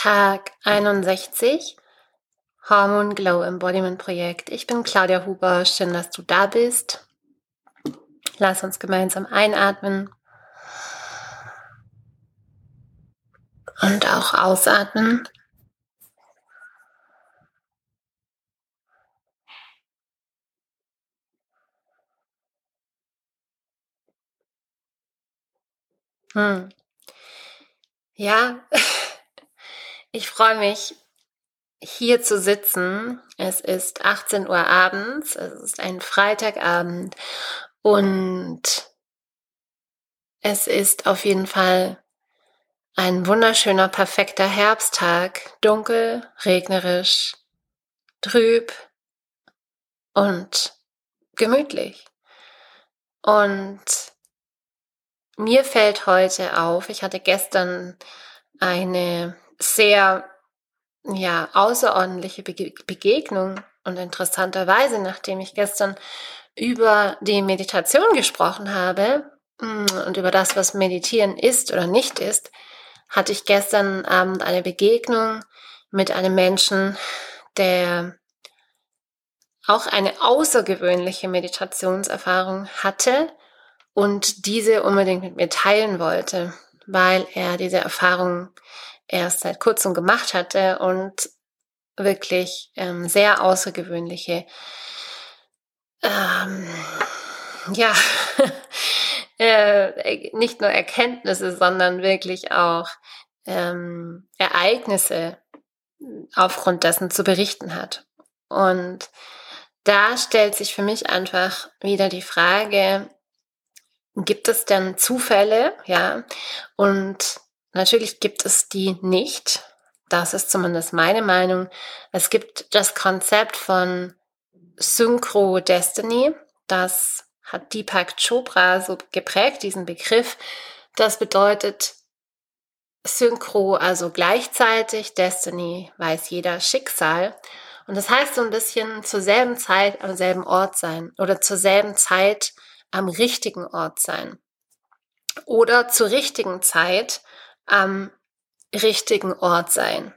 Tag 61 Hormone Glow Embodiment Projekt. Ich bin Claudia Huber. Schön, dass du da bist. Lass uns gemeinsam einatmen und auch ausatmen. Hm. Ja, ich freue mich, hier zu sitzen. Es ist 18 Uhr abends, es ist ein Freitagabend und es ist auf jeden Fall ein wunderschöner, perfekter Herbsttag, dunkel, regnerisch, trüb und gemütlich. Und mir fällt heute auf, ich hatte gestern eine sehr ja, außerordentliche Begegnung und interessanterweise, nachdem ich gestern über die Meditation gesprochen habe mm, und über das, was Meditieren ist oder nicht ist, hatte ich gestern Abend eine Begegnung mit einem Menschen, der auch eine außergewöhnliche Meditationserfahrung hatte und diese unbedingt mit mir teilen wollte, weil er diese Erfahrung erst seit kurzem gemacht hatte und wirklich ähm, sehr außergewöhnliche, ähm, ja, äh, nicht nur Erkenntnisse, sondern wirklich auch ähm, Ereignisse aufgrund dessen zu berichten hat. Und da stellt sich für mich einfach wieder die Frage, gibt es denn Zufälle, ja? Und natürlich gibt es die nicht. Das ist zumindest meine Meinung. Es gibt das Konzept von Synchro Destiny. Das hat Deepak Chopra so geprägt, diesen Begriff. Das bedeutet Synchro, also gleichzeitig, Destiny weiß jeder Schicksal. Und das heißt so ein bisschen zur selben Zeit am selben Ort sein oder zur selben Zeit am richtigen Ort sein oder zur richtigen Zeit am richtigen Ort sein.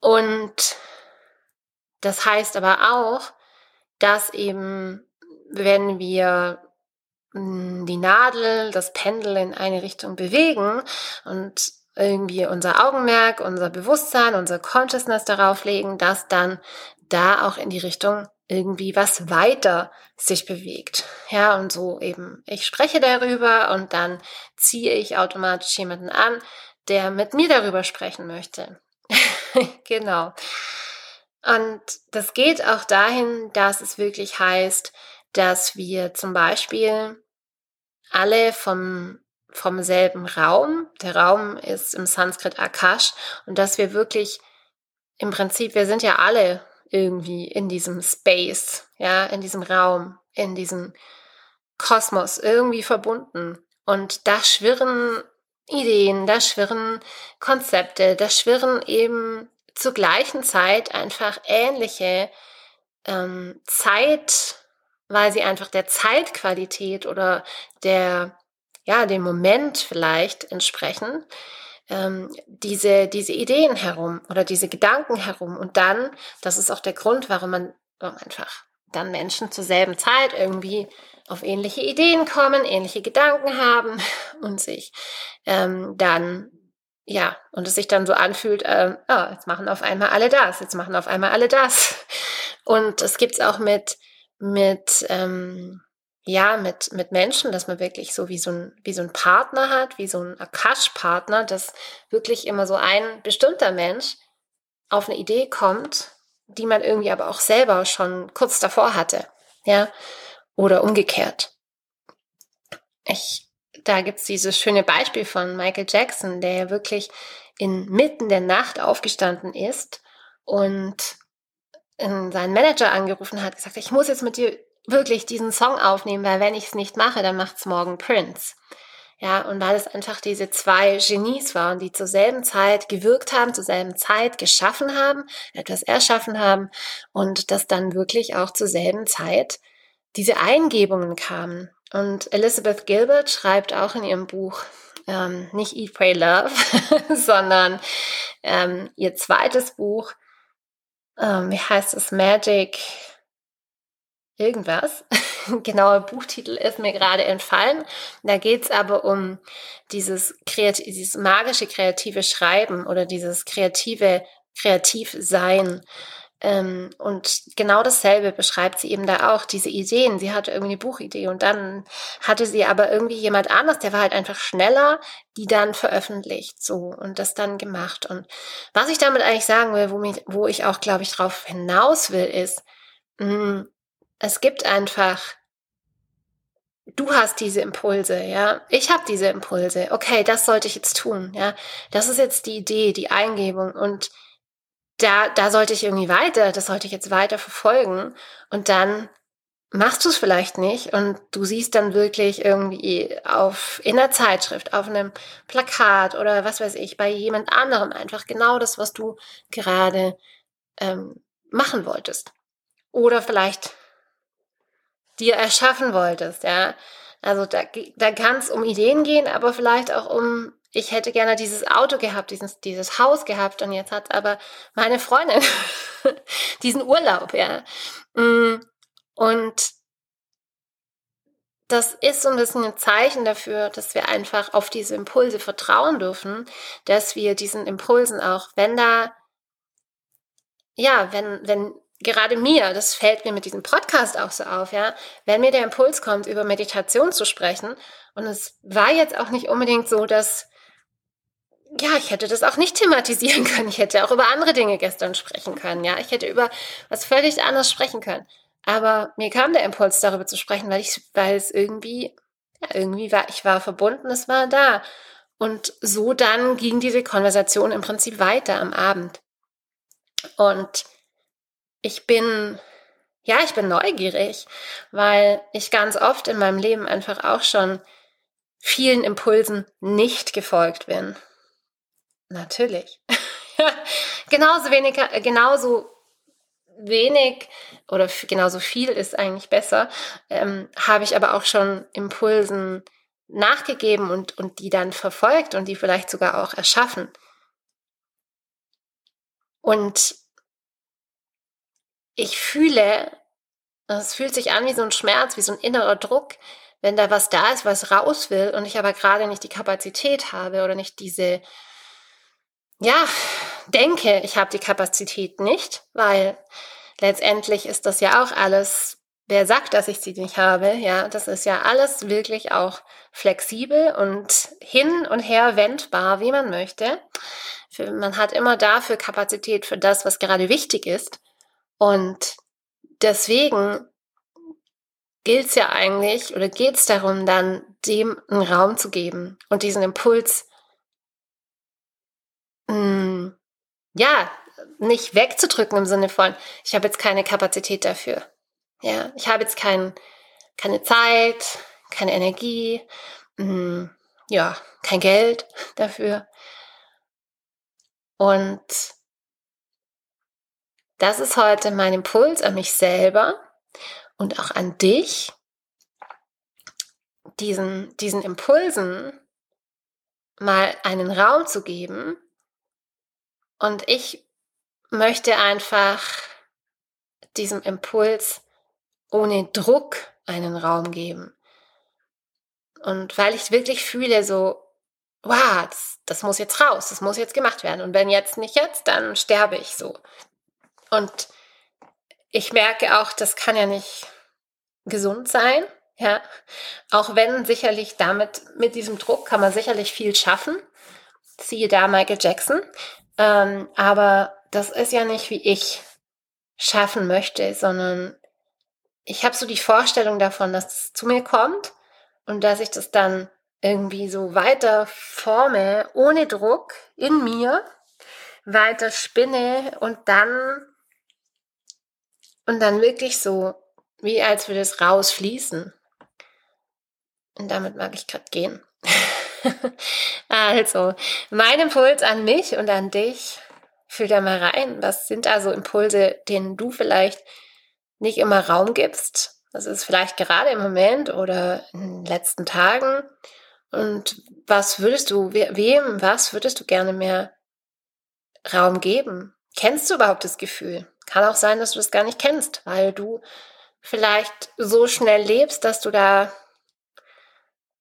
Und das heißt aber auch, dass eben, wenn wir hm, die Nadel, das Pendel in eine Richtung bewegen und irgendwie unser Augenmerk, unser Bewusstsein, unser Consciousness darauf legen, dass dann da auch in die Richtung irgendwie was weiter sich bewegt. Ja, und so eben, ich spreche darüber und dann ziehe ich automatisch jemanden an, der mit mir darüber sprechen möchte. genau. Und das geht auch dahin, dass es wirklich heißt, dass wir zum Beispiel alle vom, vom selben Raum, der Raum ist im Sanskrit Akash, und dass wir wirklich im Prinzip, wir sind ja alle irgendwie in diesem Space, ja, in diesem Raum, in diesem Kosmos irgendwie verbunden. Und da schwirren Ideen, da schwirren Konzepte, da schwirren eben zur gleichen Zeit einfach ähnliche ähm, Zeit, weil sie einfach der Zeitqualität oder der, ja, dem Moment vielleicht entsprechen, ähm, diese, diese Ideen herum oder diese Gedanken herum. Und dann, das ist auch der Grund, warum man warum einfach dann Menschen zur selben Zeit irgendwie auf ähnliche Ideen kommen, ähnliche Gedanken haben und sich ähm, dann, ja, und es sich dann so anfühlt, ähm, oh, jetzt machen auf einmal alle das, jetzt machen auf einmal alle das. Und es gibt's auch mit, mit, ähm, ja, mit, mit Menschen, dass man wirklich so wie so ein, wie so ein Partner hat, wie so ein Akash-Partner, dass wirklich immer so ein bestimmter Mensch auf eine Idee kommt, die man irgendwie aber auch selber schon kurz davor hatte, ja, oder umgekehrt. Ich, da gibt's dieses schöne Beispiel von Michael Jackson, der ja wirklich inmitten der Nacht aufgestanden ist und seinen Manager angerufen hat, gesagt, ich muss jetzt mit dir wirklich diesen Song aufnehmen, weil wenn ich es nicht mache, dann macht's morgen Prince. Ja, und weil es einfach diese zwei Genies waren, die zur selben Zeit gewirkt haben, zur selben Zeit geschaffen haben, etwas erschaffen haben und dass dann wirklich auch zur selben Zeit diese Eingebungen kamen. Und Elizabeth Gilbert schreibt auch in ihrem Buch, ähm, nicht Eat, Pray, Love, sondern ähm, ihr zweites Buch, ähm, wie heißt es, Magic irgendwas. Genauer Buchtitel ist mir gerade entfallen. Da geht es aber um dieses, kreativ, dieses magische kreative Schreiben oder dieses kreative Kreativsein. Ähm, und genau dasselbe beschreibt sie eben da auch, diese Ideen. Sie hatte irgendwie eine Buchidee und dann hatte sie aber irgendwie jemand anders, der war halt einfach schneller, die dann veröffentlicht, so und das dann gemacht. Und was ich damit eigentlich sagen will, wo, mich, wo ich auch, glaube ich, drauf hinaus will, ist, mh, mm, es gibt einfach du hast diese Impulse, ja, ich habe diese Impulse. Okay, das sollte ich jetzt tun, ja. Das ist jetzt die Idee, die Eingebung und da, da sollte ich irgendwie weiter, das sollte ich jetzt weiter verfolgen. Und dann machst du es vielleicht nicht und du siehst dann wirklich irgendwie auf in der Zeitschrift, auf einem Plakat oder was weiß ich, bei jemand anderem einfach genau das, was du gerade ähm, machen wolltest. Oder vielleicht dir erschaffen wolltest, ja. Also da, da kann es um Ideen gehen, aber vielleicht auch um ich hätte gerne dieses Auto gehabt, dieses, dieses Haus gehabt und jetzt hat aber meine Freundin diesen Urlaub, ja. Mm, und das ist so ein bisschen ein Zeichen dafür, dass wir einfach auf diese Impulse vertrauen dürfen, dass wir diesen Impulsen auch, wenn da, ja, wenn, wenn gerade mir, das fällt mir mit diesem Podcast auch so auf, ja, wenn mir der Impuls kommt, über Meditation zu sprechen, und es war jetzt auch nicht unbedingt so, dass ja, ich hätte das auch nicht thematisieren können. Ich hätte auch über andere Dinge gestern sprechen können. Ja, ich hätte über was völlig anderes sprechen können. Aber mir kam der Impuls, darüber zu sprechen, weil ich, weil es irgendwie, ja, irgendwie war, ich war verbunden, es war da. Und so dann ging diese Konversation im Prinzip weiter am Abend. Und ich bin, ja, ich bin neugierig, weil ich ganz oft in meinem Leben einfach auch schon vielen Impulsen nicht gefolgt bin. Natürlich. genauso wenig, genauso wenig oder genauso viel ist eigentlich besser, ähm, habe ich aber auch schon Impulsen nachgegeben und, und die dann verfolgt und die vielleicht sogar auch erschaffen. Und ich fühle, es fühlt sich an wie so ein Schmerz, wie so ein innerer Druck, wenn da was da ist, was raus will und ich aber gerade nicht die Kapazität habe oder nicht diese ja, denke, ich habe die Kapazität nicht, weil letztendlich ist das ja auch alles, wer sagt, dass ich sie nicht habe, ja, das ist ja alles wirklich auch flexibel und hin und her wendbar, wie man möchte. Man hat immer dafür Kapazität für das, was gerade wichtig ist. Und deswegen gilt es ja eigentlich oder geht es darum, dann dem einen Raum zu geben und diesen Impuls mh, hm, ja, nicht wegzudrücken im Sinne von, ich habe jetzt keine Kapazität dafür. Ja, ich habe jetzt kein, keine Zeit, keine Energie, mh, hm, ja, kein Geld dafür. Und das ist heute mein Impuls an mich selber und auch an dich, diesen, diesen Impulsen mal einen Raum zu geben und ich möchte einfach diesem Impuls ohne Druck einen Raum geben. Und weil ich wirklich fühle, so, wow, das, das, muss jetzt raus, das muss jetzt gemacht werden. Und wenn jetzt nicht jetzt, dann sterbe ich so. Und ich merke auch, das kann ja nicht gesund sein. Ja, auch wenn sicherlich damit, mit diesem Druck kann man sicherlich viel schaffen. Siehe da Michael Jackson. Ähm, aber das ist ja nicht, wie ich schaffen möchte, sondern ich habe so die Vorstellung davon, dass es zu mir kommt und dass ich das dann irgendwie so weiter forme, ohne Druck in mir, weiter spinne und dann und dann wirklich so, wie als würde es rausfließen. Und damit mag ich gerade gehen. also, mein Impuls an mich und an dich, fühl da mal rein. Was sind also Impulse, denen du vielleicht nicht immer Raum gibst Das ist vielleicht gerade im Moment oder in den letzten Tagen. Und was würdest du, wem, was würdest du gerne mehr Raum geben? Kennst du überhaupt das Gefühl? Kann auch sein, dass du das gar nicht kennst, weil du vielleicht so schnell lebst, dass du da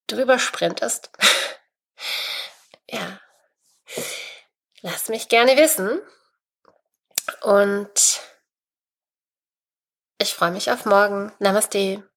drüber sprintest. ja. Lass mich gerne wissen. Und ich freue mich auf morgen. Namaste.